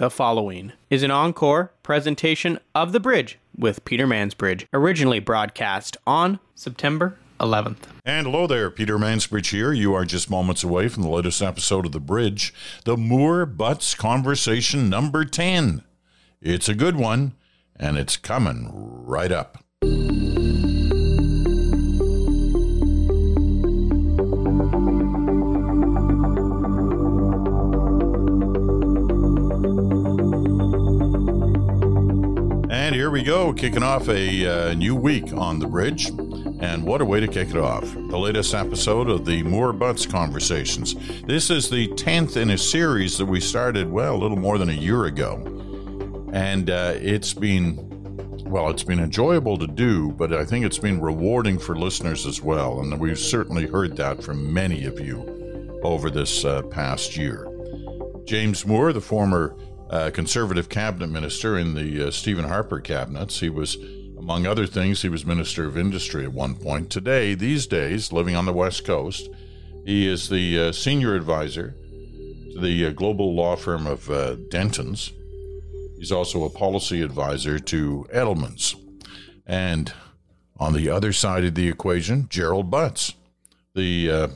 The following is an encore presentation of The Bridge with Peter Mansbridge, originally broadcast on September 11th. And hello there, Peter Mansbridge here. You are just moments away from the latest episode of The Bridge, the Moore Butts Conversation number 10. It's a good one, and it's coming right up. Here we go, kicking off a uh, new week on the bridge. And what a way to kick it off. The latest episode of the Moore Butts Conversations. This is the 10th in a series that we started, well, a little more than a year ago. And uh, it's been, well, it's been enjoyable to do, but I think it's been rewarding for listeners as well. And we've certainly heard that from many of you over this uh, past year. James Moore, the former uh, conservative cabinet minister in the uh, Stephen Harper cabinets. He was, among other things, he was Minister of Industry at one point. Today, these days, living on the West Coast, he is the uh, senior advisor to the uh, global law firm of uh, Dentons. He's also a policy advisor to Edelman's. And on the other side of the equation, Gerald Butts, the uh,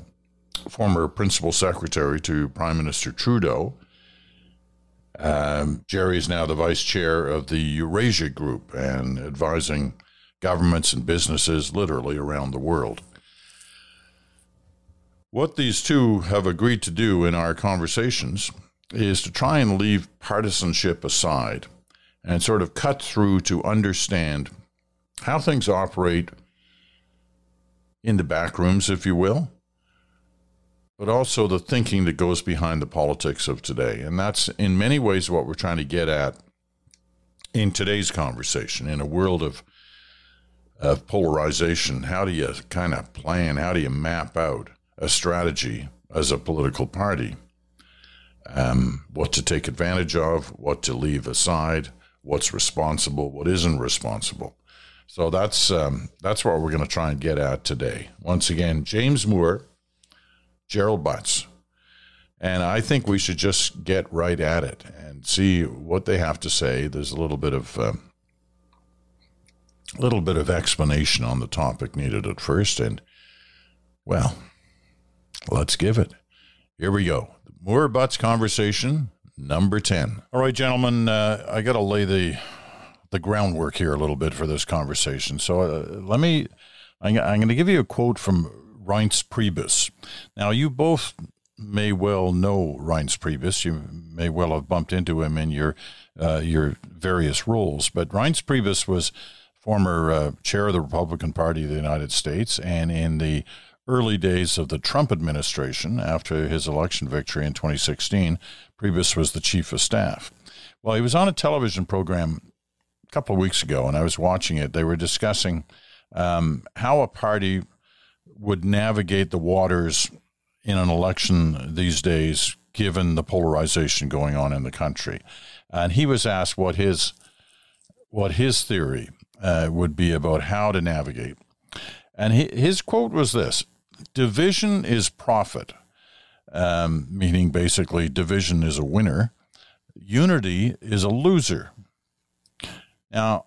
former principal secretary to Prime Minister Trudeau um, Jerry is now the vice chair of the Eurasia Group and advising governments and businesses literally around the world. What these two have agreed to do in our conversations is to try and leave partisanship aside and sort of cut through to understand how things operate in the back rooms, if you will, but also the thinking that goes behind the politics of today. And that's in many ways what we're trying to get at in today's conversation in a world of of polarization. How do you kind of plan? How do you map out a strategy as a political party? Um, what to take advantage of, what to leave aside, what's responsible, what isn't responsible. So that's um, that's what we're going to try and get at today. Once again, James Moore Gerald Butts. And I think we should just get right at it and see what they have to say. There's a little bit of a um, little bit of explanation on the topic needed at first, and well, let's give it. Here we go. The Moore Butts conversation number ten. All right, gentlemen, uh, I got to lay the the groundwork here a little bit for this conversation. So uh, let me. I'm, I'm going to give you a quote from Reince Priebus. Now, you both may well know Reince Priebus. You may well have bumped into him in your uh, your various roles. But Reince Priebus was former uh, chair of the Republican Party of the United States, and in the early days of the Trump administration, after his election victory in 2016, Priebus was the chief of staff. Well, he was on a television program a couple of weeks ago, and I was watching it. They were discussing um, how a party would navigate the waters in an election these days, given the polarization going on in the country. And he was asked what his what his theory uh, would be about how to navigate. And he, his quote was this: "Division is profit," um, meaning basically division is a winner. Unity is a loser. Now,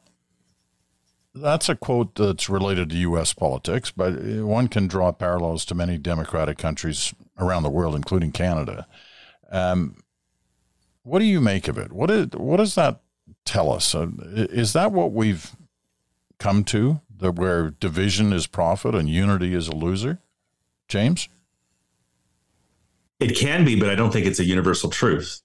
that's a quote that's related to U.S. politics, but one can draw parallels to many democratic countries around the world, including Canada. Um, what do you make of it? What, is, what does that tell us? Uh, is that what we've come to, that where division is profit and unity is a loser? James? It can be, but I don't think it's a universal truth.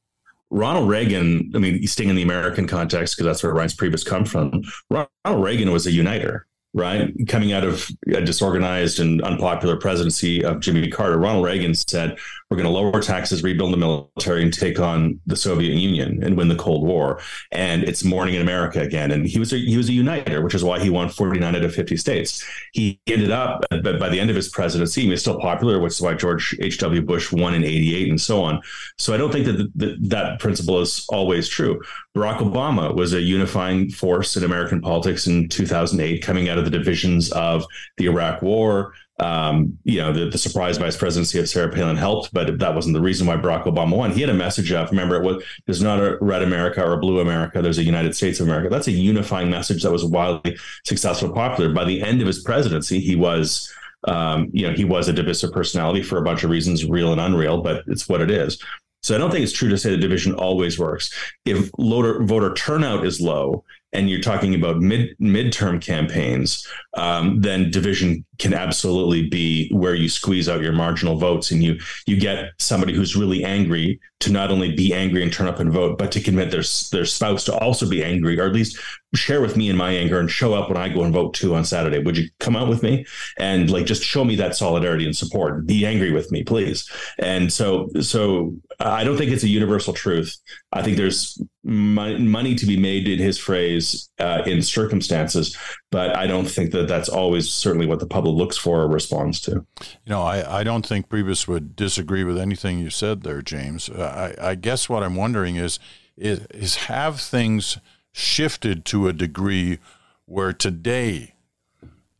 Ronald Reagan, I mean, staying in the American context, because that's where Reince Priebus come from, Ronald Reagan was a uniter right? Coming out of a disorganized and unpopular presidency of Jimmy Carter, Ronald Reagan said, We're going to lower taxes, rebuild the military, and take on the Soviet Union and win the Cold War. And it's morning in America again. And he was a, he was a uniter, which is why he won 49 out of 50 states. He ended up, but by the end of his presidency, he was still popular, which is why George H.W. Bush won in 88 and so on. So I don't think that the, that principle is always true. Barack Obama was a unifying force in American politics in 2008, coming out of the divisions of the Iraq War, Um, you know, the, the, surprise vice presidency of Sarah Palin helped, but that wasn't the reason why Barack Obama won. He had a message of, remember, it was there's not a red America or a blue America. There's a United States of America. That's a unifying message that was wildly successful popular. By the end of his presidency, he was, um, you know, he was a divisive personality for a bunch of reasons, real and unreal, but it's what it is. So I don't think it's true to say the division always works. If voter, voter turnout is low and you're talking about mid midterm campaigns, um, then division can absolutely be where you squeeze out your marginal votes and you you get somebody who's really angry to not only be angry and turn up and vote, but to convince their their spouse to also be angry, or at least share with me in my anger and show up when I go and vote too on Saturday. Would you come out with me and like just show me that solidarity and support? Be angry with me, please. And so so I don't think it's a universal truth. I think there's money to be made in his phrase uh, in circumstances, but I don't think that that's always certainly what the public looks for or responds to. You know, I, I don't think Priebus would disagree with anything you said there, James. I, I guess what I'm wondering is, is, is have things shifted to a degree where today,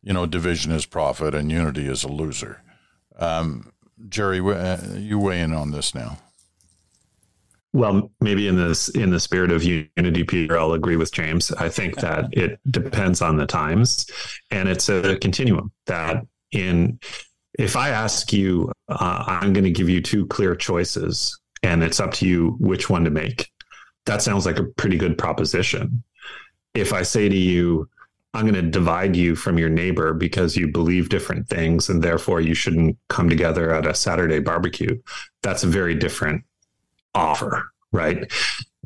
you know, division is profit and unity is a loser. Um, Jerry, uh, you weigh in on this now. Well, maybe in this in the spirit of unity, Peter, I'll agree with James. I think that it depends on the times, and it's a continuum. That in if I ask you, uh, I'm going to give you two clear choices, and it's up to you which one to make. That sounds like a pretty good proposition. If I say to you, I'm going to divide you from your neighbor because you believe different things and therefore you shouldn't come together at a Saturday barbecue. That's a very different offer, right?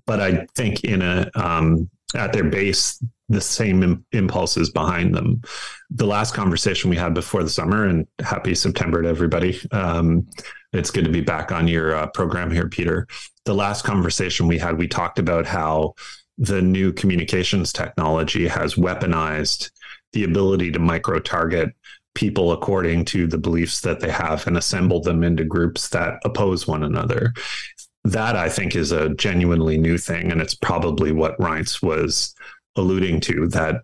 But I think in a um, at their base, the same Im- impulses behind them. The last conversation we had before the summer, and happy September to everybody. Um, it's good to be back on your uh, program here, Peter. The last conversation we had, we talked about how the new communications technology has weaponized the ability to micro target people according to the beliefs that they have and assemble them into groups that oppose one another that I think is a genuinely new thing. And it's probably what Reince was alluding to that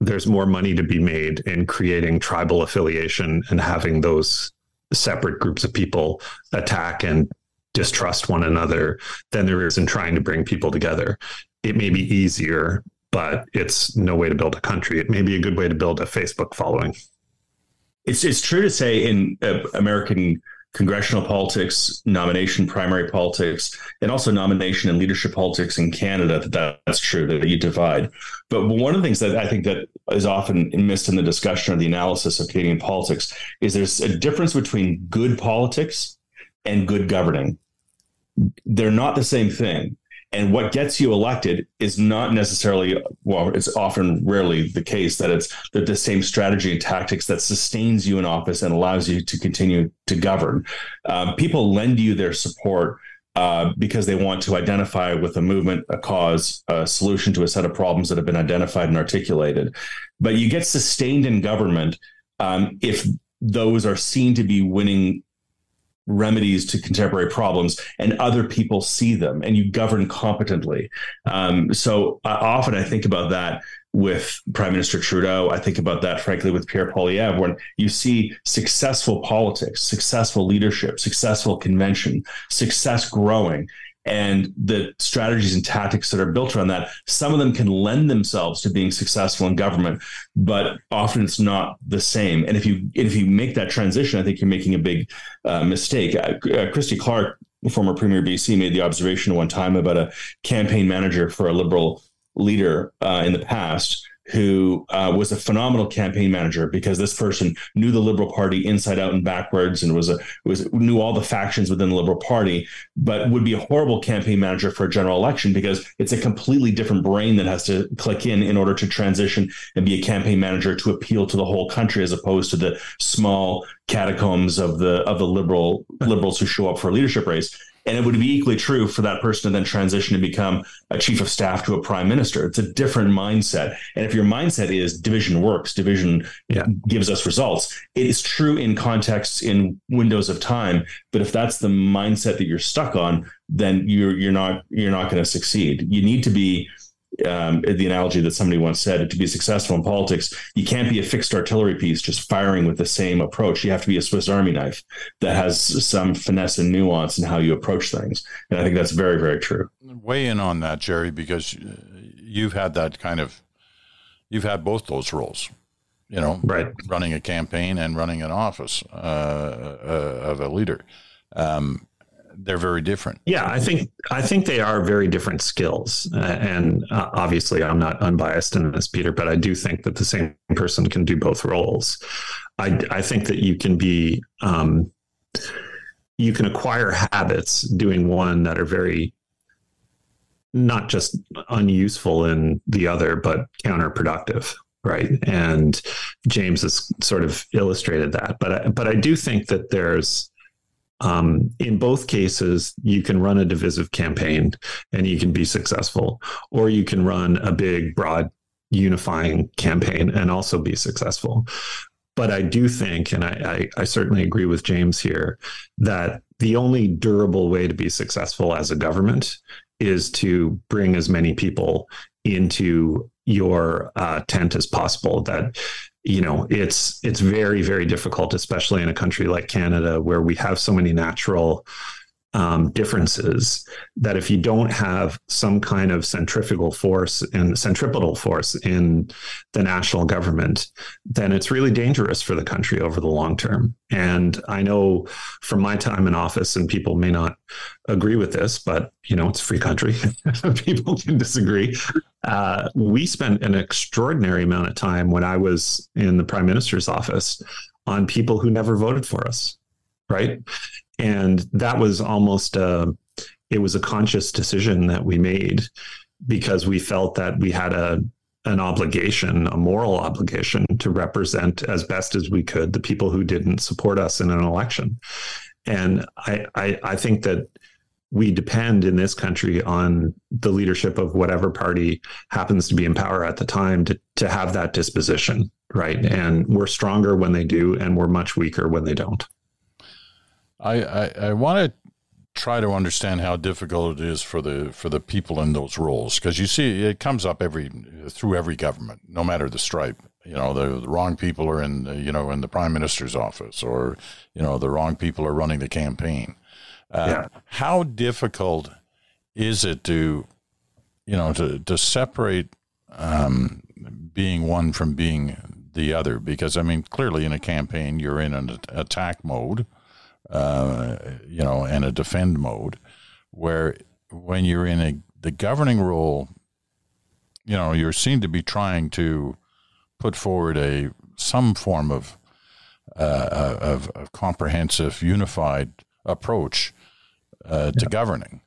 there's more money to be made in creating tribal affiliation and having those separate groups of people attack and distrust one another than there is in trying to bring people together. It may be easier, but it's no way to build a country. It may be a good way to build a Facebook following. It's it's true to say in uh, American congressional politics, nomination primary politics, and also nomination and leadership politics in Canada. That that's true that you divide. But one of the things that I think that is often missed in the discussion or the analysis of Canadian politics is there's a difference between good politics and good governing. They're not the same thing. And what gets you elected is not necessarily, well, it's often rarely the case that it's the, the same strategy and tactics that sustains you in office and allows you to continue to govern. Um, people lend you their support uh, because they want to identify with a movement, a cause, a solution to a set of problems that have been identified and articulated. But you get sustained in government um, if those are seen to be winning remedies to contemporary problems and other people see them and you govern competently. Um, so uh, often I think about that with Prime Minister Trudeau. I think about that, frankly, with Pierre Poilievre, when you see successful politics, successful leadership, successful convention, success growing, and the strategies and tactics that are built around that some of them can lend themselves to being successful in government but often it's not the same. And if you if you make that transition i think you're making a big uh, mistake. Uh, uh, christy clark former premier bc made the observation one time about a campaign manager for a liberal leader uh, in the past who uh, was a phenomenal campaign manager because this person knew the Liberal Party inside out and backwards, and was a was knew all the factions within the Liberal Party, but would be a horrible campaign manager for a general election because it's a completely different brain that has to click in in order to transition and be a campaign manager to appeal to the whole country as opposed to the small catacombs of the of the liberal liberals who show up for a leadership race. And it would be equally true for that person to then transition to become a chief of staff to a prime minister. It's a different mindset. And if your mindset is division works, division yeah. gives us results, it is true in contexts in windows of time. But if that's the mindset that you're stuck on, then you're you're not you're not going to succeed. You need to be um, the analogy that somebody once said to be successful in politics, you can't be a fixed artillery piece just firing with the same approach. You have to be a Swiss Army knife that has some finesse and nuance in how you approach things. And I think that's very, very true. Weigh in on that, Jerry, because you've had that kind of, you've had both those roles you know, right. running a campaign and running an office uh, uh, of a leader. Um, they're very different. Yeah, I think I think they are very different skills, uh, and uh, obviously, I'm not unbiased in this, Peter, but I do think that the same person can do both roles. I I think that you can be um, you can acquire habits doing one that are very not just unuseful in the other, but counterproductive right? And James has sort of illustrated that. But I, but I do think that there's um, in both cases, you can run a divisive campaign and you can be successful, or you can run a big, broad, unifying campaign and also be successful. But I do think, and I, I, I certainly agree with James here, that the only durable way to be successful as a government is to bring as many people into your uh, tent as possible that you know it's it's very very difficult especially in a country like canada where we have so many natural um, differences that if you don't have some kind of centrifugal force and centripetal force in the national government, then it's really dangerous for the country over the long term. And I know from my time in office, and people may not agree with this, but you know, it's a free country. people can disagree. Uh, we spent an extraordinary amount of time when I was in the prime minister's office on people who never voted for us right and that was almost a it was a conscious decision that we made because we felt that we had a an obligation, a moral obligation to represent as best as we could the people who didn't support us in an election. And I, I, I think that we depend in this country on the leadership of whatever party happens to be in power at the time to, to have that disposition, right? And we're stronger when they do, and we're much weaker when they don't. I, I, I want to try to understand how difficult it is for the for the people in those roles because you see it comes up every through every government, no matter the stripe. You know, the, the wrong people are in the, you know in the prime minister's office, or you know the wrong people are running the campaign. Uh, yeah. How difficult is it to you know to to separate um, being one from being the other? Because I mean, clearly in a campaign, you're in an attack mode uh, you know, and a defend mode, where when you're in a the governing role, you know, you're seen to be trying to put forward a some form of uh, of, of, comprehensive, unified approach uh, to yeah. governing.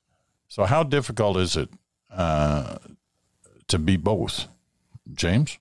So, how difficult is it uh, to be both, James?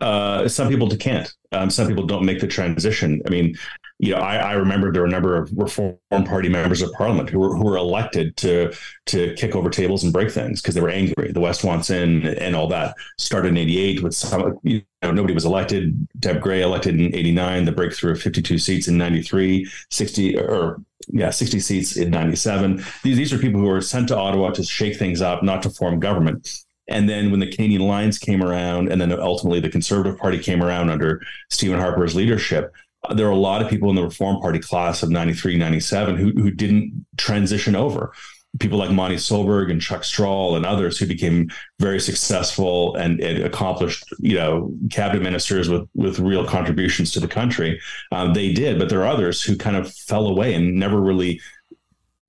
Uh, some people can't. Um, some people don't make the transition. I mean, you know, I, I, remember there were a number of Reform Party members of Parliament who were who were elected to to kick over tables and break things because they were angry. The West wants in and all that started in '88 with some. You know, nobody was elected. Deb Grey elected in '89. The breakthrough of 52 seats in '93, 60 or yeah, 60 seats in 97. These, these are people who were sent to Ottawa to shake things up, not to form government. And then when the Canadian Alliance came around, and then ultimately the Conservative Party came around under Stephen Harper's leadership, there are a lot of people in the Reform Party class of 93, 97 who, who didn't transition over. People like Monte Solberg and Chuck Strahl and others who became very successful and, and accomplished, you know, cabinet ministers with with real contributions to the country. Um, they did, but there are others who kind of fell away and never really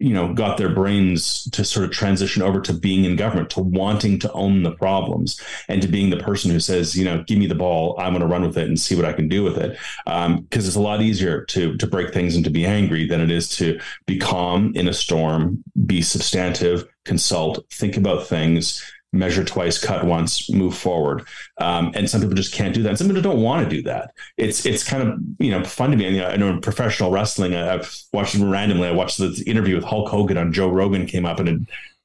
you know got their brains to sort of transition over to being in government to wanting to own the problems and to being the person who says you know give me the ball i'm going to run with it and see what i can do with it. Because um, it's a lot easier to to break things and to be angry than it is to be calm in a storm be substantive consult think about things measure twice, cut once, move forward. Um, and some people just can't do that. And some people don't want to do that. It's it's kind of you know fun to me. And, you know, I know in professional wrestling, I've watched randomly. I watched the interview with Hulk Hogan on Joe Rogan came up and it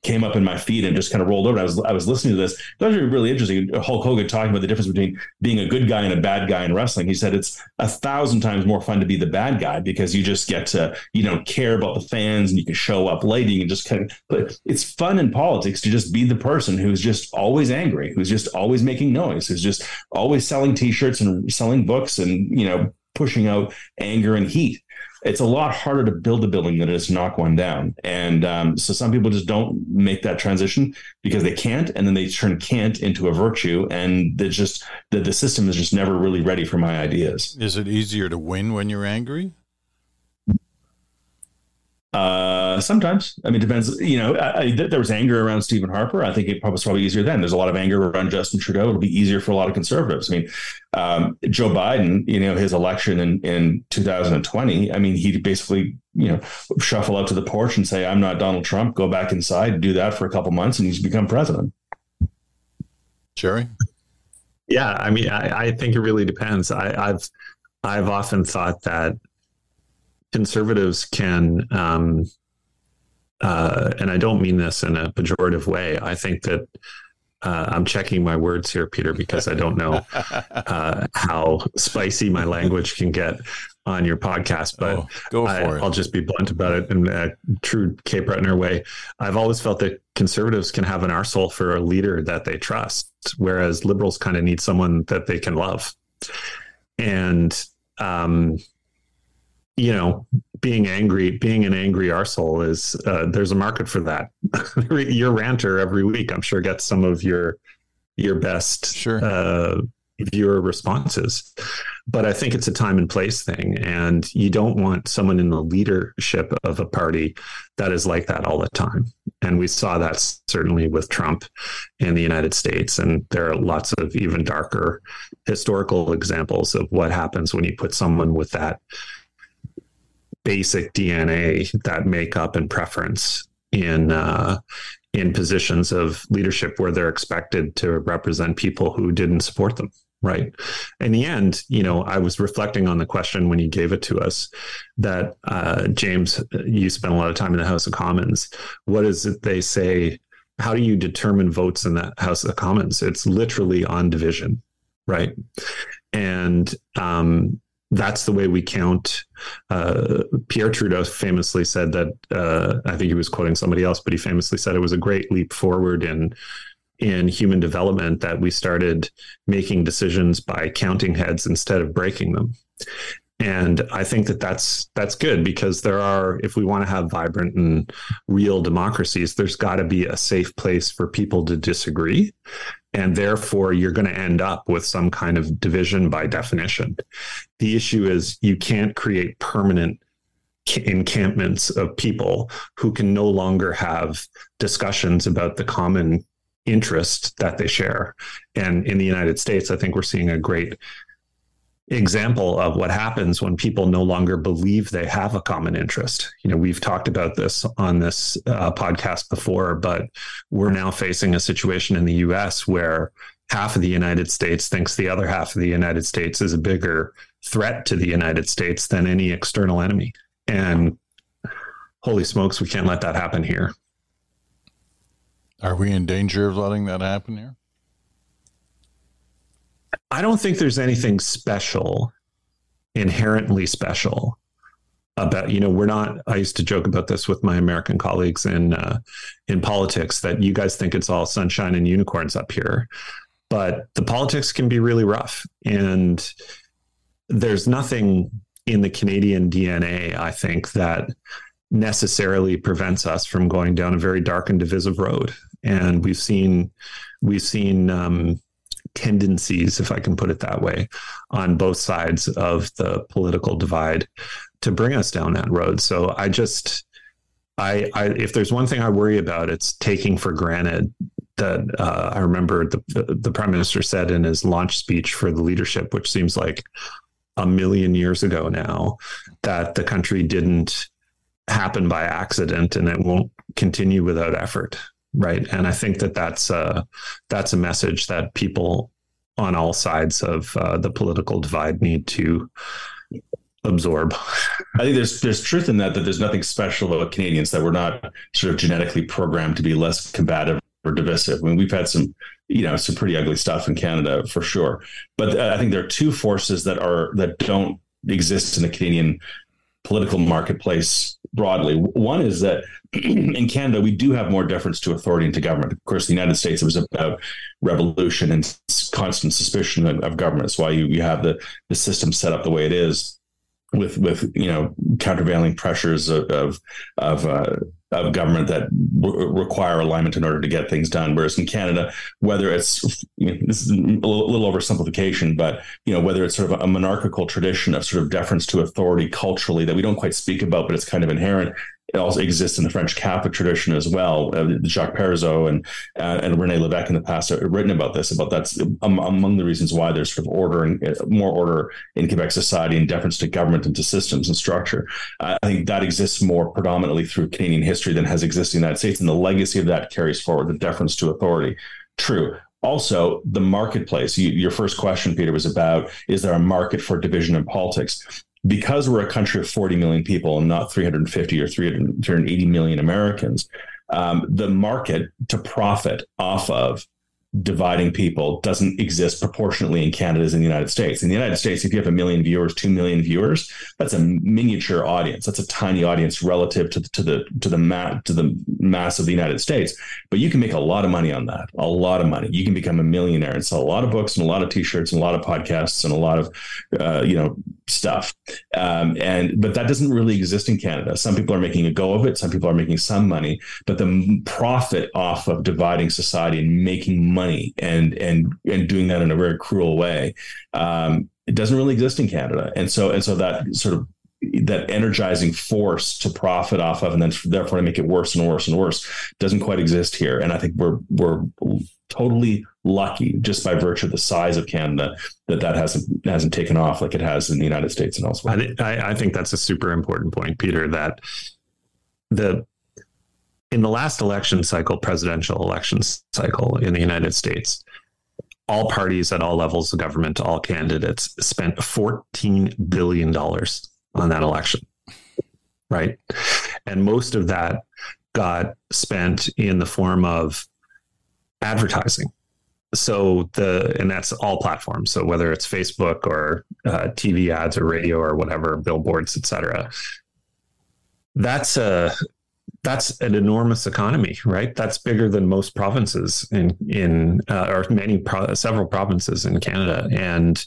came up in my feed and just kind of rolled over. I was I was listening to this. It was really interesting. Hulk Hogan talking about the difference between being a good guy and a bad guy in wrestling. He said it's a thousand times more fun to be the bad guy because you just get to you know care about the fans and you can show up late and you can just kind of. But it's fun in politics to just be the person who's just always angry, who's just always making noise, who's just always selling T-shirts and selling books and you know pushing out anger and heat it's a lot harder to build a building than it is to knock one down. And um, so some people just don't make that transition because they can't, and then they turn can't into a virtue, and it's just the the system is just never really ready for my ideas. Is it easier to win when you're angry? Uh, sometimes, I mean, it depends. You know, I, I, there was anger around Stephen Harper. I think it was probably easier then. There's a lot of anger around Justin Trudeau. It'll be easier for a lot of conservatives. I mean, um, Joe Biden, you know, his election in, in 2020. I mean, he basically, you know, shuffle out to the porch and say, "I'm not Donald Trump." Go back inside, do that for a couple months, and he's become president. Jerry. Yeah, I mean, I, I think it really depends. I, I've I've often thought that conservatives can, um, uh, and I don't mean this in a pejorative way. I think that uh, I'm checking my words here, Peter, because I don't know uh, how spicy my language can get on your podcast. But oh, go for I, it. I'll just be blunt about it in a true Cape Bretonner way. I've always felt that conservatives can have an arsehole for a leader that they trust, whereas liberals kind of need someone that they can love. And um, you know, being angry, being an angry arsehole is uh, there's a market for that. your ranter every week, I'm sure, gets some of your your best sure. uh, viewer responses. But I think it's a time and place thing, and you don't want someone in the leadership of a party that is like that all the time. And we saw that certainly with Trump in the United States, and there are lots of even darker historical examples of what happens when you put someone with that basic DNA, that makeup and preference in uh, in positions of leadership where they're expected to represent people who didn't support them. Right. In the end, you know, I was reflecting on the question when you gave it to us that uh, James, you spent a lot of time in the House of Commons. What is it they say? How do you determine votes in that House of Commons? It's literally on division, right? And um, that's the way we count. Uh, Pierre Trudeau famously said that uh, I think he was quoting somebody else, but he famously said it was a great leap forward in in human development that we started making decisions by counting heads instead of breaking them. And I think that that's that's good because there are, if we want to have vibrant and real democracies, there's got to be a safe place for people to disagree, and therefore you're going to end up with some kind of division by definition. The issue is you can't create permanent encampments of people who can no longer have discussions about the common interest that they share. And in the United States, I think we're seeing a great example of what happens when people no longer believe they have a common interest. You know, we've talked about this on this uh, podcast before, but we're now facing a situation in the US where half of the United States thinks the other half of the United States is a bigger threat to the United States than any external enemy. And holy smokes, we can't let that happen here. Are we in danger of letting that happen here? I don't think there's anything special, inherently special about you know we're not i used to joke about this with my american colleagues in uh, in politics that you guys think it's all sunshine and unicorns up here but the politics can be really rough. And there's nothing in the canadian dna i think that necessarily prevents us from going down a very dark and divisive road. And we've seen we've seen um, tendencies, if I can put it that way, on both sides of the political divide to bring us down that road. So I just, I, I if there's one thing I worry about, it's taking for granted that uh, I remember the the prime minister said in his launch speech for the leadership, which seems like a million years ago now, that the country didn't happen by accident and it won't continue without effort right? And I think that that's a, that's a message that people on all sides of uh, the political divide need to absorb. I think there's there's truth in that that there's nothing special about Canadians that we're not sort of genetically programmed to be less combative or divisive. I mean, we've had some you know some pretty ugly stuff in Canada for sure, but uh, I think there are two forces that are that don't exist in the Canadian political marketplace broadly. One is that in Canada, we do have more deference to authority and to government. Of course, the United States, it was about revolution and constant suspicion of, of government. That's why you, you have the, the system set up the way it is with, with you know, countervailing pressures of, of, of uh, of government that re- require alignment in order to get things done. Whereas in Canada, whether it's you know, this is a little, little oversimplification, but you know whether it's sort of a monarchical tradition of sort of deference to authority culturally that we don't quite speak about, but it's kind of inherent it also exists in the French Catholic tradition as well. Uh, Jacques Parizeau and uh, and Rene Levesque in the past have written about this. About that's um, among the reasons why there's sort of order and uh, more order in Quebec society in deference to government and to systems and structure. I think that exists more predominantly through Canadian history than has existed in the United States, and the legacy of that carries forward the deference to authority. True also the marketplace you, your first question peter was about is there a market for division in politics because we're a country of 40 million people and not 350 or 380 million Americans, um, the market to profit off of dividing people doesn't exist proportionately in Canada as in the United States. In the United States, if you have a million viewers, two million viewers, that's a miniature audience. That's a tiny audience relative to the to the to the ma- to the mass of the United States. But you can make a lot of money on that. A lot of money. You can become a millionaire and sell a lot of books and a lot of T-shirts and a lot of podcasts and a lot of uh, you know stuff. Um, and but that doesn't really exist in Canada. Some people are making a go of it. Some people are making some money, but the profit off of dividing society and making money and and and doing that in a very cruel way, um, it doesn't really exist in Canada. And so and so that sort of that energizing force to profit off of and then therefore to make it worse and worse and worse doesn't quite exist here and i think we're we're totally lucky just by virtue of the size of Canada that that hasn't hasn't taken off like it has in the United States and elsewhere. I, I think that's a super important point, Peter. That the in the last election cycle, presidential election cycle in the United States, all parties at all levels of government, all candidates spent $14 billion on that election. Right. And most of that got spent in the form of advertising. So the and that's all platforms. So whether it's Facebook or uh, TV ads or radio or whatever, billboards, etc. That's a that's an enormous economy, right? That's bigger than most provinces in in uh, or many pro- several provinces in Canada. And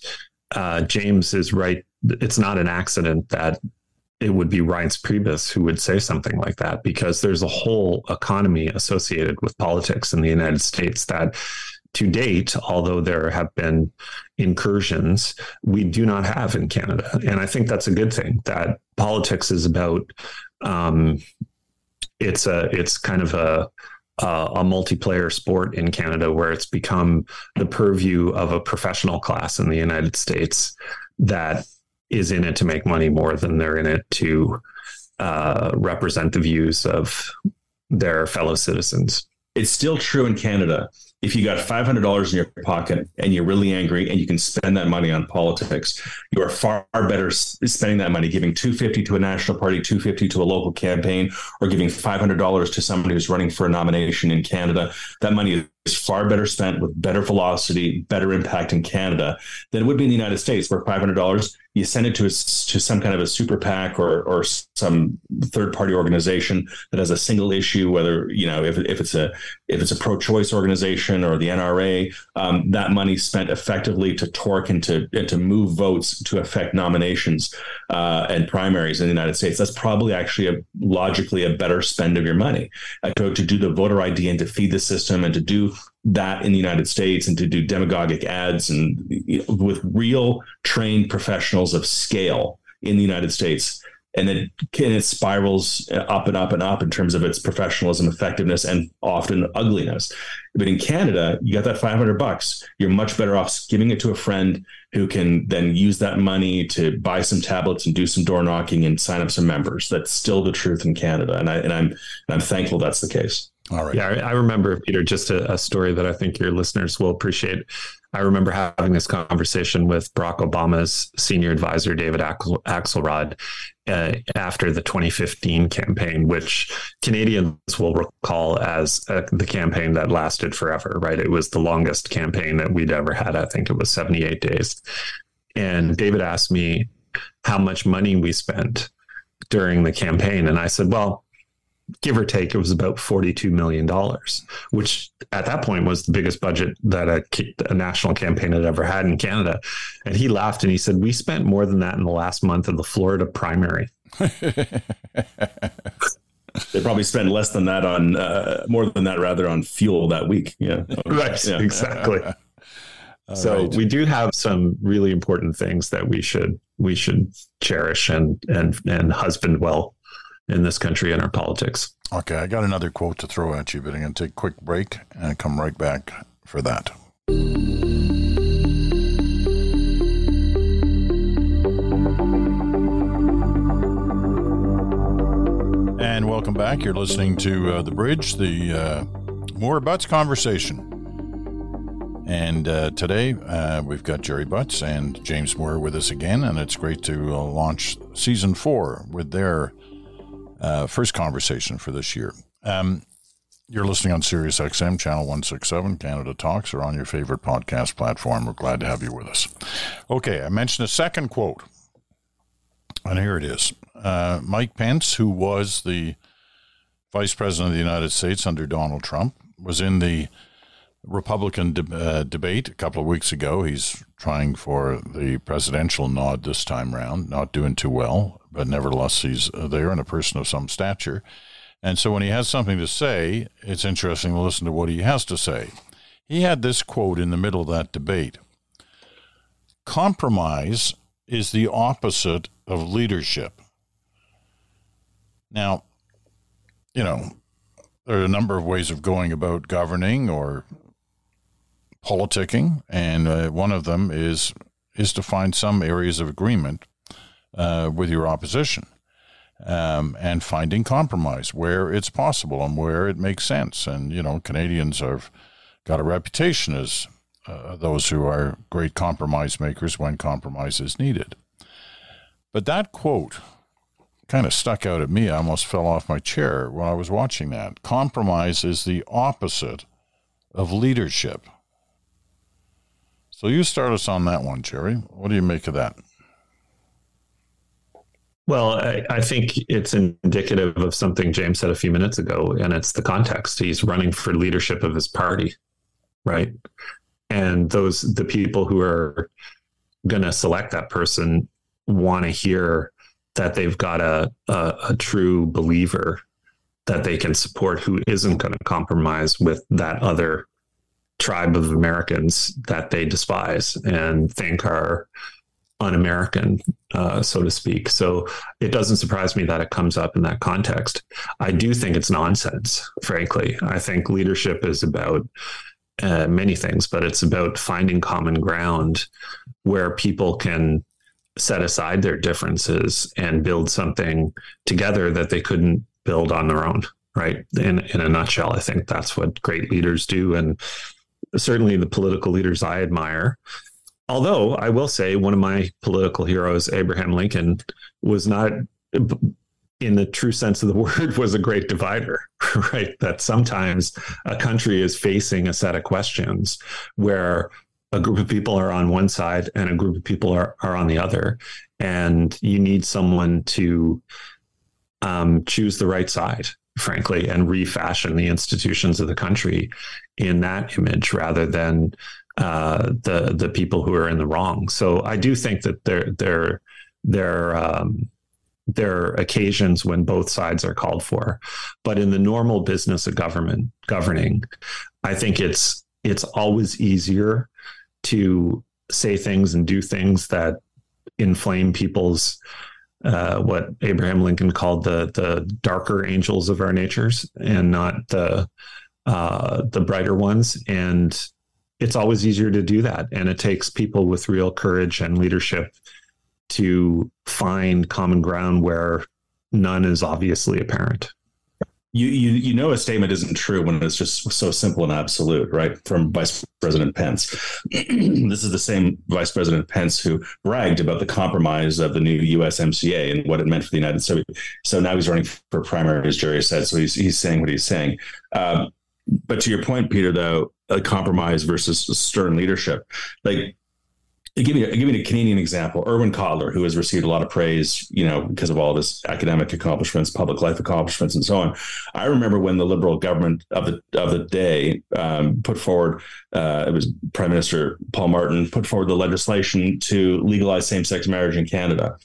uh, James is right. It's not an accident that it would be Reince Priebus who would say something like that because there's a whole economy associated with politics in the United States that to date, although there have been incursions, we do not have in Canada. And I think that's a good thing that politics is about um, it's a it's kind of a a multiplayer sport in Canada where it's become the purview of a professional class in the United States that is in it to make money more than they're in it to uh, represent the views of their fellow citizens. It's still true in Canada if you got $500 in your pocket and you're really angry and you can spend that money on politics, you are far better spending that money giving 250 to a national party, 250 to a local campaign, or giving $500 to somebody who's running for a nomination in Canada. That money is far better spent with better velocity, better impact in Canada than it would be in the United States, where $500 you send it to a, to some kind of a super PAC or or some third party organization that has a single issue, whether you know if, if it's a if it's a pro choice organization or the NRA, um, that money spent effectively to torque and to and to move votes to affect nominations uh, and primaries in the United States. That's probably actually a logically a better spend of your money uh, to, to do the voter ID and to feed the system and to do that in the United States and to do demagogic ads and with real trained professionals of scale in the United States. And and it spirals up and up and up in terms of its professionalism, effectiveness, and often ugliness. But in Canada, you got that 500 bucks. You're much better off giving it to a friend who can then use that money to buy some tablets and do some door knocking and sign up some members. That's still the truth in Canada. And I, and I'm, and I'm thankful that's the case. All right. Yeah, I, remember, Peter, just a, a, story that I think your listeners will appreciate. I remember having this conversation with Barack Obama's senior advisor, David Axel, Axelrod, uh, after the 2015 campaign, which Canadians will recall as uh, the campaign that lasted forever, right? It was the longest campaign that we'd ever had. I think it was 78 days. And David asked me how much money we spent during the campaign. And I said, well, give or take, it was about $42 million, which at that point was the biggest budget that a, a, national campaign had ever had in Canada. And he laughed and he said, We spent more than that in the last month of the Florida primary. they probably spent less than that on, uh, more than that rather, on fuel that week. Yeah. right. Yeah. Exactly. so right. we do have some really important things that we should we should cherish and and and husband well in this country and our politics. Okay, I got another quote to throw at you, but I'm going to take a quick break and come right back for that. And welcome back. You're listening to uh, The Bridge, the uh, Moore Butts conversation. And uh, today uh, we've got Jerry Butts and James Moore with us again, and it's great to uh, launch season four with their uh, first conversation for this year. Um, you're listening on Sirius XM, channel 167, Canada Talks, or on your favorite podcast platform. We're glad to have you with us. Okay, I mentioned a second quote, and here it is. Uh, Mike Pence, who was the vice president of the United States under Donald Trump, was in the Republican de- uh, debate a couple of weeks ago. He's trying for the presidential nod this time round, not doing too well, but nevertheless, he's uh, there and a person of some stature. And so when he has something to say, it's interesting to listen to what he has to say. He had this quote in the middle of that debate Compromise is the opposite of leadership. Now, you know, there are a number of ways of going about governing or politicking, and uh, one of them is is to find some areas of agreement uh, with your opposition. Um, and finding compromise where it's possible and where it makes sense. And, you know, Canadians have got a reputation as uh, those who are great compromise makers when compromise is needed. But that quote kind of stuck out at me. I almost fell off my chair when I was watching that. Compromise is the opposite of leadership. So you start us on that one, Jerry. What do you make of that? Well, I, I, think it's indicative of something James said a few minutes ago, and it's the context. He's running for leadership of his party, right? And those the people who are going to select that person want to hear that they've got a, a, a true believer that they can support who isn't going to compromise with that other tribe of Americans that they despise and think are un-American, uh, so to speak. So it doesn't surprise me that it comes up in that context. I do think it's nonsense, frankly. I think leadership is about uh, many things, but it's about finding common ground where people can set aside their differences and build something together that they couldn't build on their own. Right. In in a nutshell, I think that's what great leaders do, and certainly the political leaders I admire although I will say one of my political heroes, Abraham Lincoln, was not in the true sense of the word was a great divider right? That sometimes a country is facing a set of questions where a group of people are on one side and a group of people are, are on the other. And you need someone to um, choose the right side frankly and refashion the institutions of the country in that image rather than uh, the the people who are in the wrong. So I do think that there there there um, there are occasions when both sides are called for, but in the normal business of government governing, I think it's it's always easier to say things and do things that inflame people's uh, what Abraham Lincoln called the the darker angels of our natures and not the uh, the brighter ones. And it's always easier to do that. And it takes people with real courage and leadership to find common ground where none is obviously apparent. you, you you know a statement isn't true when it's just so simple and absolute, right? From Vice President Pence. this is the same Vice President Pence who bragged about the compromise of the new USMCA and what it meant for the United States. So now he's running for primary, as Jerry said. So he's he's saying what he's saying. Um, but to your point, Peter, though, a compromise versus stern leadership, like give me give me a Canadian example. Irwin Cotler, who has received a lot of praise, you know, because of all his academic accomplishments, public life accomplishments, and so on. I remember when the Liberal government of the of the day um, put forward, uh, it was Prime Minister Paul Martin put forward the legislation to legalize same sex marriage in Canada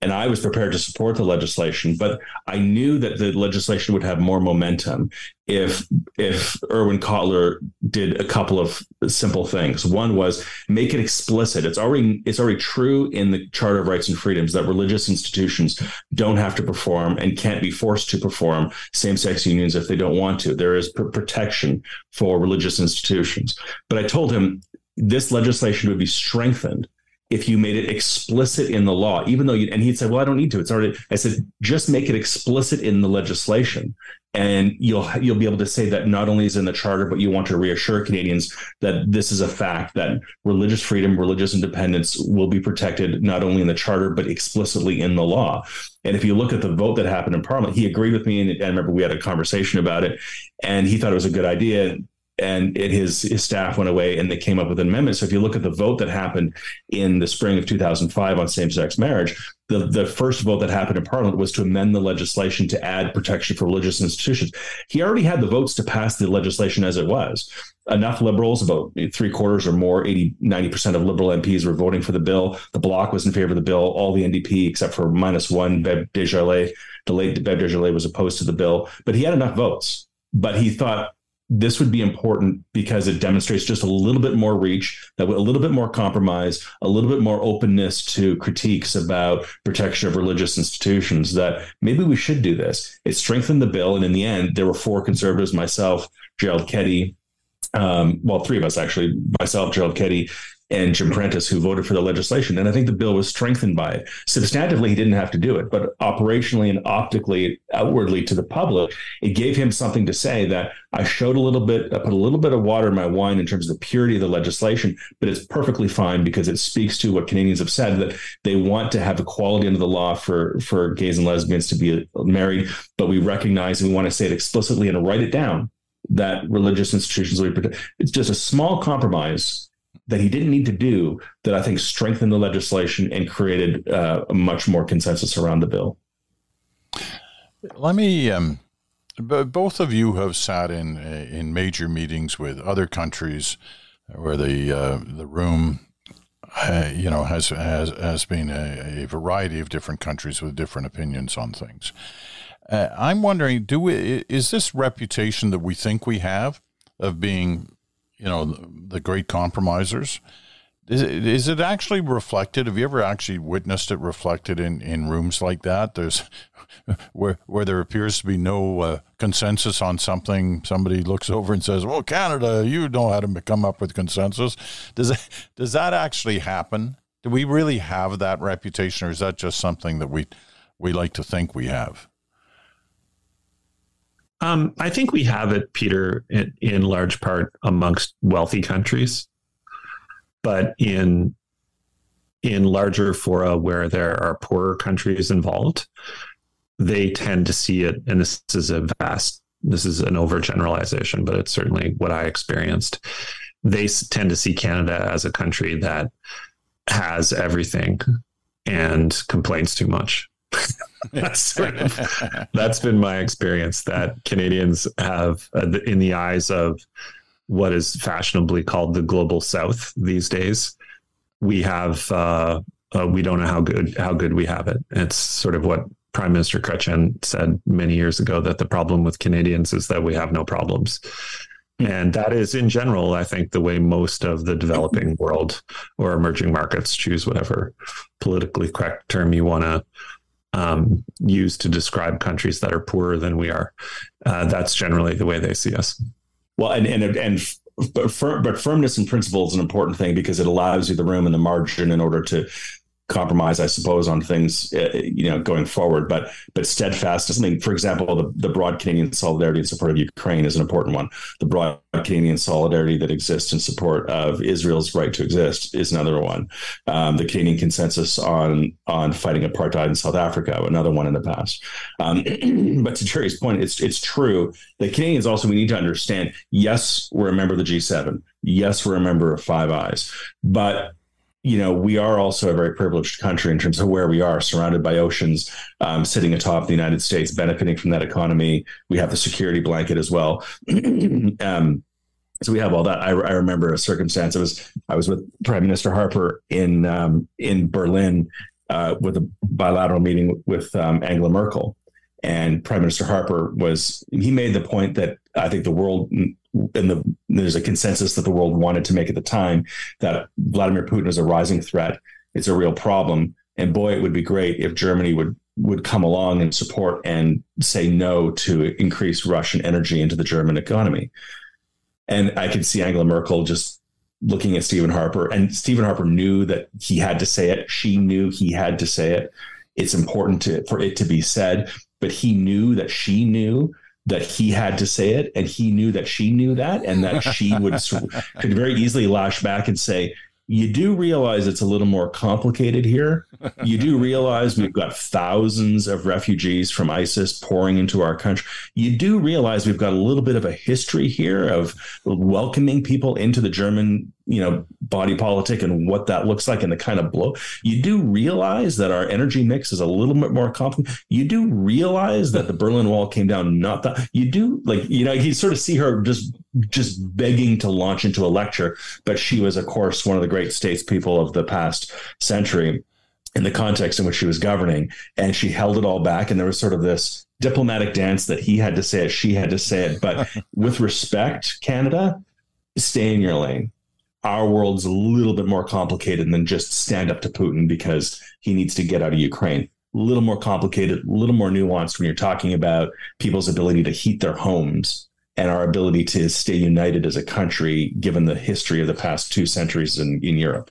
and I was prepared to support the legislation, but I knew that the legislation would have more momentum if if Irwin Cotler did a couple of simple things. One was make it explicit. It's already it's already true in the Charter of Rights and Freedoms that religious institutions don't have to perform and can't be forced to perform same-sex unions if they don't want to. There is pr- protection for religious institutions. But I told him this legislation would be strengthened if you made it explicit in the law, even though you, and he'd say, well, I don't need to. It's already, I said, just make it explicit in the legislation. And you'll, you'll be able to say that not only is in the charter, but you want to reassure Canadians that this is a fact that religious freedom, religious independence will be protected not only in the charter, but explicitly in the law. And if you look at the vote that happened in Parliament, he agreed with me. And I remember we had a conversation about it and he thought it was a good idea and it, his his staff went away and they came up with an amendment. So if you look at the vote that happened in the spring of 2005 on same-sex marriage, the the first vote that happened in Parliament was to amend the legislation to add protection for religious institutions. He already had the votes to pass the legislation as it was. Enough liberals, about three quarters or more, 80, 90% of liberal MPs were voting for the bill. The bloc was in favor of the bill. All the NDP, except for minus one, Bev Desjarlais, the late Bev Desjarlais was opposed to the bill, but he had enough votes. But he thought this would be important because it demonstrates just a little bit more reach, that a little bit more compromise, a little bit more openness to critiques about protection of religious institutions. That maybe we should do this. It strengthened the bill, and in the end, there were four conservatives: myself, Gerald Keddy, um, well, three of us actually, myself, Gerald Keddy, and Jim Prentice, who voted for the legislation. And I think the bill was strengthened by it. Substantively, he didn't have to do it, but operationally and optically, outwardly to the public, it gave him something to say that I showed a little bit, I put a little bit of water in my wine in terms of the purity of the legislation, but it's perfectly fine because it speaks to what Canadians have said that they want to have equality under the law for, for gays and lesbians to be married, but we recognize and we want to say it explicitly and write it down that religious institutions will be protected. It's just a small compromise that he didn't need to do that I think strengthened the legislation and created uh, much more consensus around the bill. Let me. Um, both of you have sat in in major meetings with other countries where the uh, the room, uh, you know, has has has been a, a, variety of different countries with different opinions on things. Uh, I'm wondering, do we, is this reputation that we think we have of being you know, the, the great compromisers. Is it, is it actually reflected? Have you ever actually witnessed it reflected in, in rooms like that? There's where where there appears to be no uh, consensus on something. Somebody looks over and says, "Well, Canada, you know how to come up with consensus." Does it, does that actually happen? Do we really have that reputation, or is that just something that we we like to think we have? Um, I think we have it, Peter, in, in large part amongst wealthy countries, but in in larger fora where there are poorer countries involved, they tend to see it. And this is a vast, this is an overgeneralization, but it's certainly what I experienced. They tend to see Canada as a country that has everything and complains too much. that's sort of that's been my experience that Canadians have uh, in the eyes of what is fashionably called the global south these days we have uh, uh, we don't know how good how good we have it. It's sort of what prime minister Chrétien said many years ago that the problem with Canadians is that we have no problems. And that is in general i think the way most of the developing world or emerging markets choose whatever politically correct term you want to um, used to describe countries that are poorer than we are. Uh, that's generally the way they see us. Well, and and and but, firm, but firmness in principle is an important thing because it allows you the room and the margin in order to compromise, I suppose, on things, uh, you know, going forward. But but steadfast. I mean, for example, the, the broad Canadian solidarity in support of Ukraine is an important one. The broad Canadian solidarity that exists in support of Israel's right to exist is another one. Um, the Canadian consensus on on fighting apartheid in South Africa, another one in the past. Um, but to Gerry's point, it's it's true that Canadians also we need to understand. Yes, we're a member of the G7. Yes, we're a member of Five Eyes, but you know, we are also a very privileged country in terms of where we are, surrounded by oceans, um, sitting atop the United States, benefiting from that economy. We have the security blanket as well. um, so we have all that. I, I, remember a circumstance. I was I was with Prime Minister Harper in um, in Berlin uh, with a bilateral meeting with um, Angela Merkel, and Prime Minister Harper was he made the point that I think the world and the, there's a consensus that the world wanted to make at the time that Vladimir Putin is a rising threat. It's a real problem. And boy, it would be great if Germany would would come along and support and say no to increase Russian energy into the German economy. And I could see Angela Merkel just looking at Stephen Harper, and Stephen Harper knew that he had to say it. She knew he had to say it. It's important to, for it to be said, but he knew that she knew that he had to say it and he knew that she knew that and that she would could very easily lash back and say you do realize it's a little more complicated here. You do realize we've got thousands of refugees from ISIS pouring into our country. You do realize we've got a little bit of a history here of welcoming people into the German, you know, body politic and what that looks like and the kind of blow. You do realize that our energy mix is a little bit more complicated. You do realize that the Berlin Wall came down not that you do like, you know, you sort of see her just just begging to launch into a lecture, but she was, of course, one of the great statespeople of the past century in the context in which she was governing. And she held it all back. And there was sort of this diplomatic dance that he had to say it, she had to say it. But with respect, Canada, stay in your lane. Our world's a little bit more complicated than just stand up to Putin because he needs to get out of Ukraine. A little more complicated, a little more nuanced when you're talking about people's ability to heat their homes and our ability to stay united as a country, given the history of the past two centuries in, in Europe.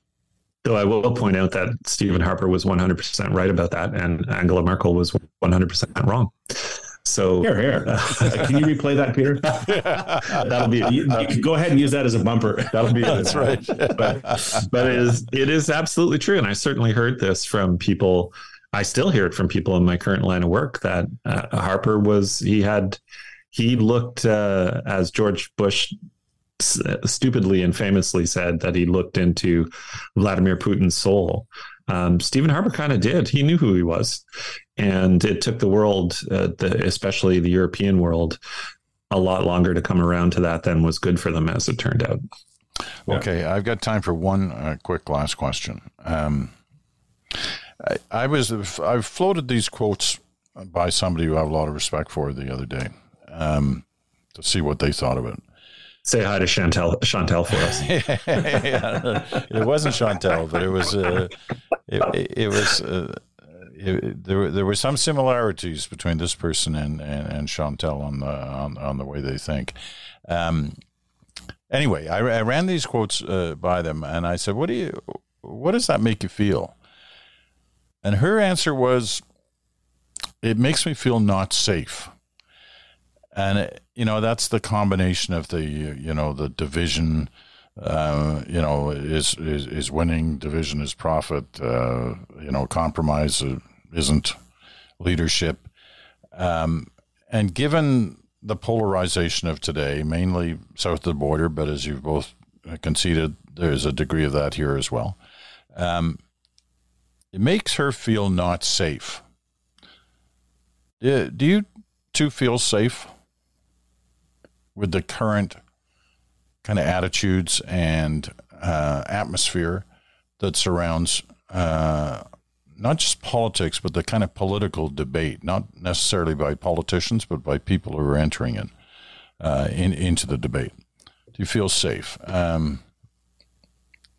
Though I will point out that Stephen Harper was 100% right about that, and Angela Merkel was 100% wrong. So here, here. Uh, can you replay that, Peter? That'll be. You, you, can go ahead and use that as a bumper. That'll be. That's right. but but it is it is absolutely true, and I certainly heard this from people. I still hear it from people in my current line of work that uh, Harper was he had he looked uh, as George Bush stupidly and famously said that he looked into Vladimir Putin's soul. Um, Stephen Harper kind of did. He knew who he was, and it took the world, uh, the, especially the European world, a lot longer to come around to that than was good for them, as it turned out. Okay, I've got time for one uh, quick last question. Um, I, I was I've floated these quotes by somebody who I have a lot of respect for the other day um, to see what they thought of it. Say hi to Chantal, Chantal for us. yeah, it wasn't Chantal, but it was. Uh, it, it, was. Uh, it, there, there were some similarities between this person and, and, and Chantal on the on, on the way they think. Um, anyway, I, I, ran these quotes uh, by them, and I said, "What do you? What does that make you feel?" And her answer was, "It makes me feel not safe." And you know that's the combination of the you know the division uh, you know is, is is winning division is profit uh, you know compromise isn't leadership. Um, and given the polarization of today mainly south of the border but as you've both conceded there's a degree of that here as well um, it makes her feel not safe. Do you two feel safe with the current kind of attitudes and uh, atmosphere that surrounds uh, not just politics, but the kind of political debate, not necessarily by politicians, but by people who are entering it uh, in, into the debate. Do you feel safe? Um,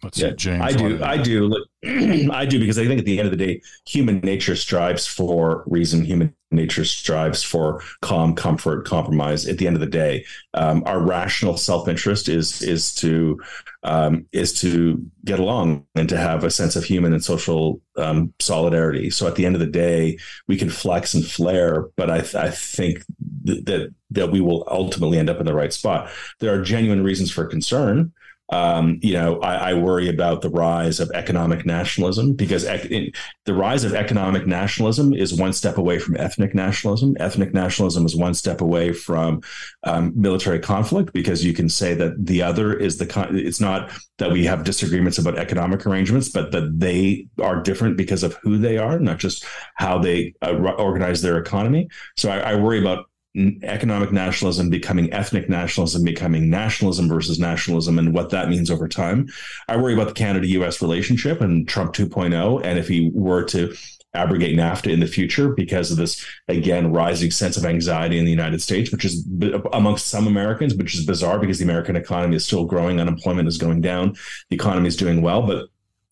let's yeah, see, James. I do. I do. I do because I think at the end of the day, human nature strives for reason. Human nature strives for calm, comfort, compromise. At the end of the day, um, our rational self interest is is to um, is to get along and to have a sense of human and social um, solidarity. So at the end of the day, we can flex and flare, but I, th- I think th- that that we will ultimately end up in the right spot. There are genuine reasons for concern. Um, you know, I, I, worry about the rise of economic nationalism because ec- the rise of economic nationalism is one step away from ethnic nationalism. Ethnic nationalism is one step away from um, military conflict because you can say that the other is the con- it's not that we have disagreements about economic arrangements, but that they are different because of who they are, not just how they uh, organize their economy. So I, I worry about economic nationalism becoming ethnic nationalism, becoming nationalism versus nationalism, and what that means over time. I worry about the Canada US relationship and Trump 2.0. And if he were to abrogate NAFTA in the future because of this, again, rising sense of anxiety in the United States, which is amongst some Americans, which is bizarre because the American economy is still growing, unemployment is going down, the economy is doing well. But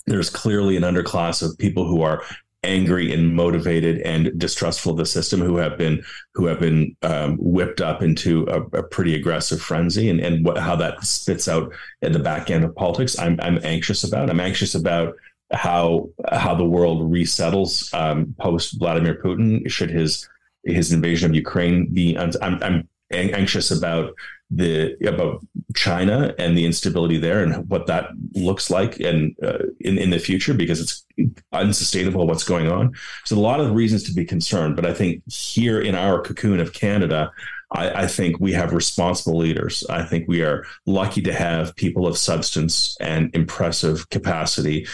there's clearly an underclass of people who are angry and motivated and distrustful of the system who have been who have been um, whipped up into a, a, pretty aggressive frenzy and, and what, how that spits out in the back end of politics I'm, I'm anxious about. I'm anxious about how how the world resettles um, post Vladimir Putin. Should his his invasion of Ukraine be I'm, I'm anxious about the about China and the instability there and what that looks like and uh, in in the future because it's unsustainable what's going on. So a lot of reasons to be concerned, but I think here in our cocoon of Canada, I, I, think we have responsible leaders. I think we are lucky to have people of substance and impressive capacity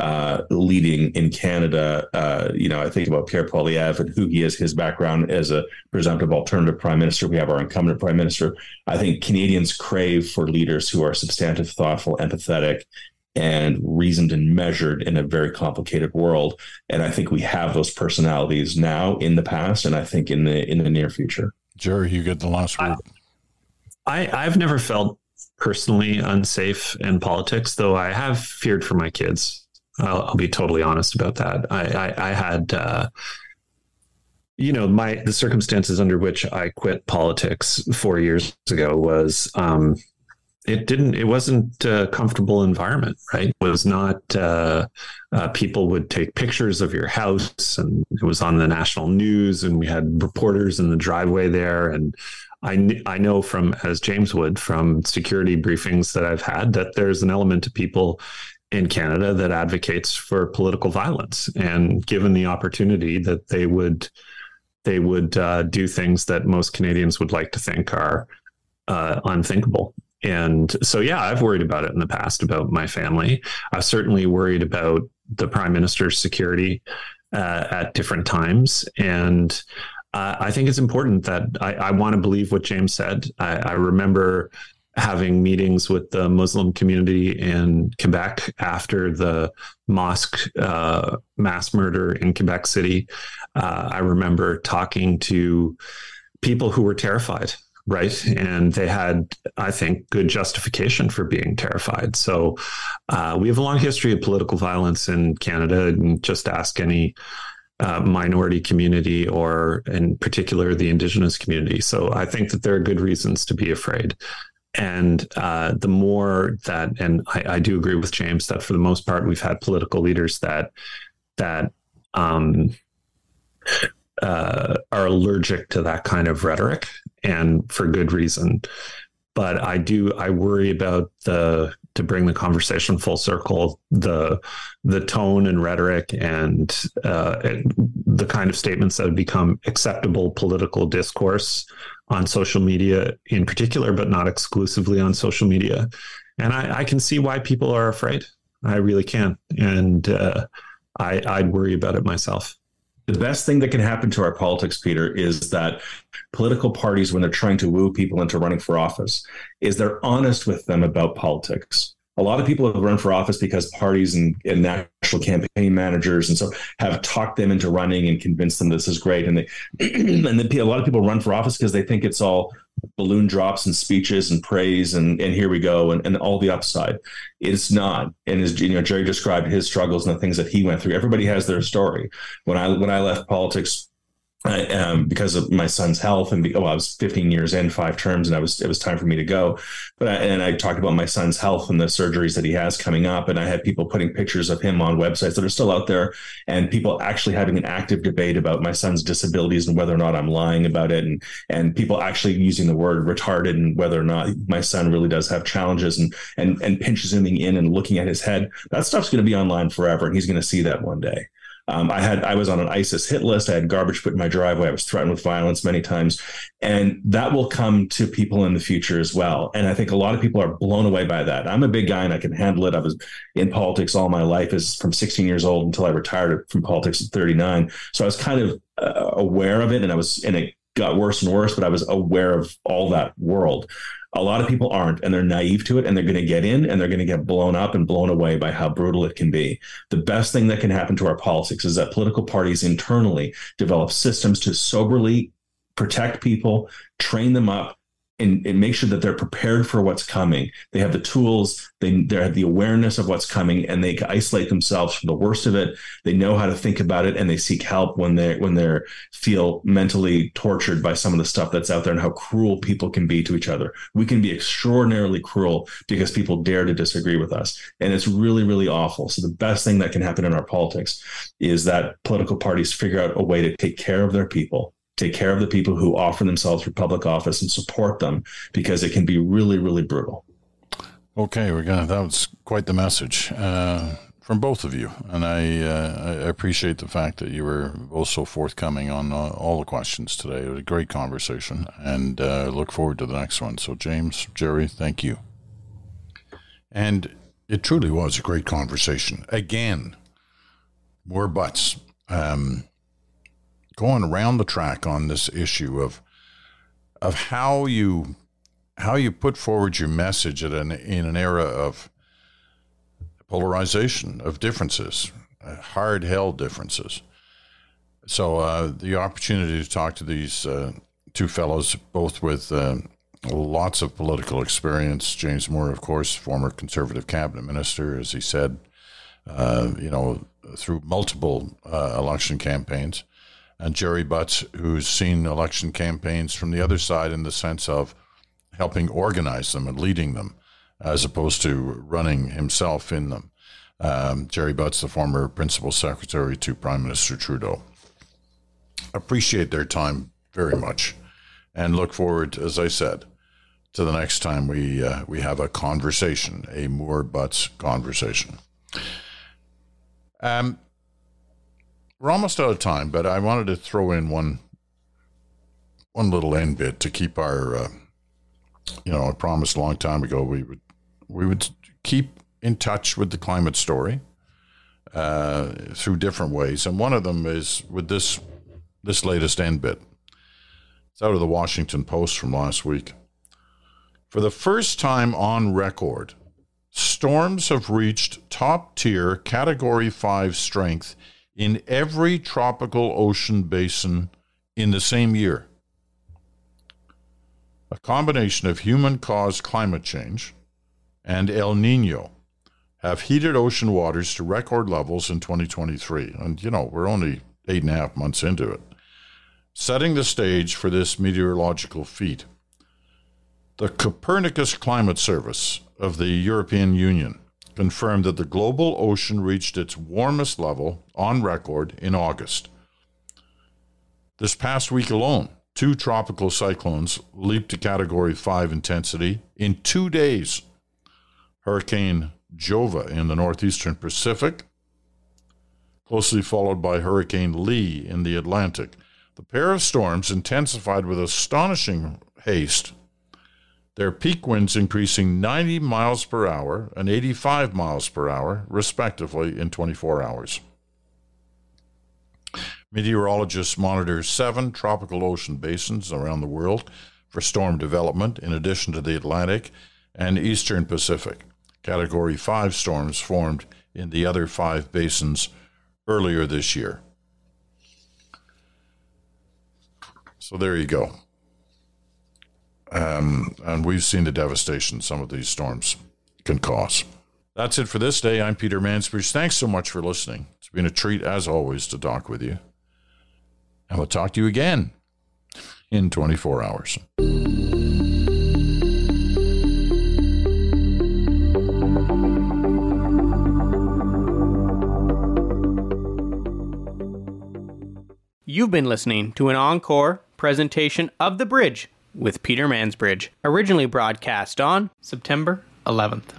uh, leading in Canada. Uh, you know, I think about Pierre Poilievre and who he is, his background as a presumptive alternative prime minister. We have our incumbent prime minister. I think Canadians crave for leaders who are substantive, thoughtful, empathetic, and reasoned and measured in a very complicated world. And I think we have those personalities now in the past, and I think in the in the near future. Gerry, you get the last word. I, I've never felt personally unsafe in politics, though I have feared for my kids. I'll, I'll be totally honest about that. I, I, I had, uh, you know, my the circumstances under which I quit politics four years ago was um, it didn't it wasn't a comfortable environment right it was not uh, uh, people would take pictures of your house and it was on the national news and we had reporters in the driveway there and I, I know from as James would from security briefings that I've had that there's an element of people in Canada that advocates for political violence, and given the opportunity that they would they would uh, do things that most Canadians would like to think are uh, unthinkable. And so, yeah, I've worried about it in the past about my family. I've certainly worried about the prime minister's security uh, at different times, and I think it's important that I, I want to believe what James said. I, I remember having meetings with the Muslim community in Quebec after the mosque uh, mass murder in Quebec City. Uh, I remember talking to people who were terrified, right? And they had, I think, good justification for being terrified. So uh, we have a long history of political violence in Canada, and just ask any. Uh, minority community or in particular the indigenous community. So I think that there are good reasons to be afraid. And uh, the more that, and I, I, do agree with James that for the most part, we've had political leaders that that um, uh, are allergic to that kind of rhetoric, and for good reason. But I do, I worry about the to bring the conversation full circle, the the tone and rhetoric and uh, the kind of statements that have become acceptable political discourse on social media in particular, but not exclusively on social media. And I, I can see why people are afraid. I really can. And uh, I, I'd worry about it myself. The best thing that can happen to our politics, Peter, is that political parties, when they're trying to woo people into running for office, is they're honest with them about politics a lot of people have run for office because parties and, and, national campaign managers and so have talked them into running and convinced them this is great. And they and then a lot of people run for office because they think it's all balloon drops and speeches and praise and and here we go and, and all the upside. It's not. And as you know, Gerry described his struggles and the things that he went through. Everybody has their story. When I when I left politics I, um, because of my son's health and oh, I was 15 years in five terms and I was, it was time for me to go. But I, and I talked about my son's health and the surgeries that he has coming up. And I had people putting pictures of him on websites that are still out there and people actually having an active debate about my son's disabilities and whether or not I'm lying about it. And, and people actually using the word retarded and whether or not my son really does have challenges and, and, and pinch zooming in and looking at his head. That stuff's going to be online forever. And he's going to see that one day. Um, I had I was on an ISIS hit list. I had garbage put in my driveway. I was threatened with violence many times, and that will come to people in the future as well. And I think a lot of people are blown away by that. I'm a big guy and I can handle it. I was in politics all my life, is from 16 years old until I retired from politics at 39. So I was kind of uh, aware of it, and I was in it got worse and worse. But I was aware of all that world. A lot of people aren't, and they're naive to it, and they're going to get in and they're going to get blown up and blown away by how brutal it can be. The best thing that can happen to our politics is that political parties internally develop systems to soberly protect people, train them up, and, and, make sure that they're prepared for what's coming. They have the tools, they, they have the awareness of what's coming, and they isolate themselves from the worst of it. They know how to think about it, and they seek help when they when they feel mentally tortured by some of the stuff that's out there and how cruel people can be to each other. We can be extraordinarily cruel because people dare to disagree with us, and it's really really awful. So the best thing that can happen in our politics is that political parties figure out a way to take care of their people take care of the people who offer themselves for public office and support them because it can be really, really brutal. Okay, we're gonna. That was quite the message uh, from both of you, and I, uh, I, appreciate the fact that you were both so forthcoming on uh, all the questions today. It was a great conversation, and uh, look forward to the next one. So, James, Gerry, thank you. And it truly was a great conversation. Again, more butts. Um, going around the track on this issue of of how you how you put forward your message at an, in an era of polarization of differences, uh, hard held differences. So uh, the opportunity to talk to these uh, two fellows, both with uh, lots of political experience. James Moore, of course, former conservative cabinet minister, as he said, uh, you know, through multiple uh, election campaigns and Gerry Butts, who's seen election campaigns from the other side in the sense of helping organize them and leading them, as opposed to running himself in them. Um, Gerry Butts, the former principal secretary to Prime Minister Trudeau. Appreciate their time very much, and look forward, as I said, to the next time we uh, we have a conversation, a Moore Butts conversation. Um, we're almost out of time, but I wanted to throw in one one little end bit to keep our. Uh, you know, I promised a long time ago we would we would keep in touch with the climate story uh, through different ways, and one of them is with this this latest end bit. It's out of the Washington Post from last week. For the first time on record, storms have reached top tier Category 5 strength in every tropical ocean basin in the same year. A combination of human caused climate change and El Nino have heated ocean waters to record levels in 2023. And, you know, we're only eight and a half months into it. Setting the stage for this meteorological feat, the Copernicus Climate Service of the European Union confirmed that the global ocean reached its warmest level on record in August. This past week alone, two tropical cyclones leaped to Category 5 intensity in two days. Hurricane Jova in the northeastern Pacific, closely followed by Hurricane Lee in the Atlantic. The pair of storms intensified with astonishing haste their peak winds increasing 90 miles per hour and 85 miles per hour, respectively, in 24 hours. Meteorologists monitor seven tropical ocean basins around the world for storm development, in addition to the Atlantic and Eastern Pacific. Category 5 storms formed in the other five basins earlier this year. So there you go. Um, and we've seen the devastation some of these storms can cause. That's it for this day. I'm Peter Mansbridge. Thanks so much for listening. It's been a treat, as always, to talk with you. And we'll talk to you again in 24 hours. You've been listening to an encore presentation of The Bridge with Peter Mansbridge, originally broadcast on September 11th.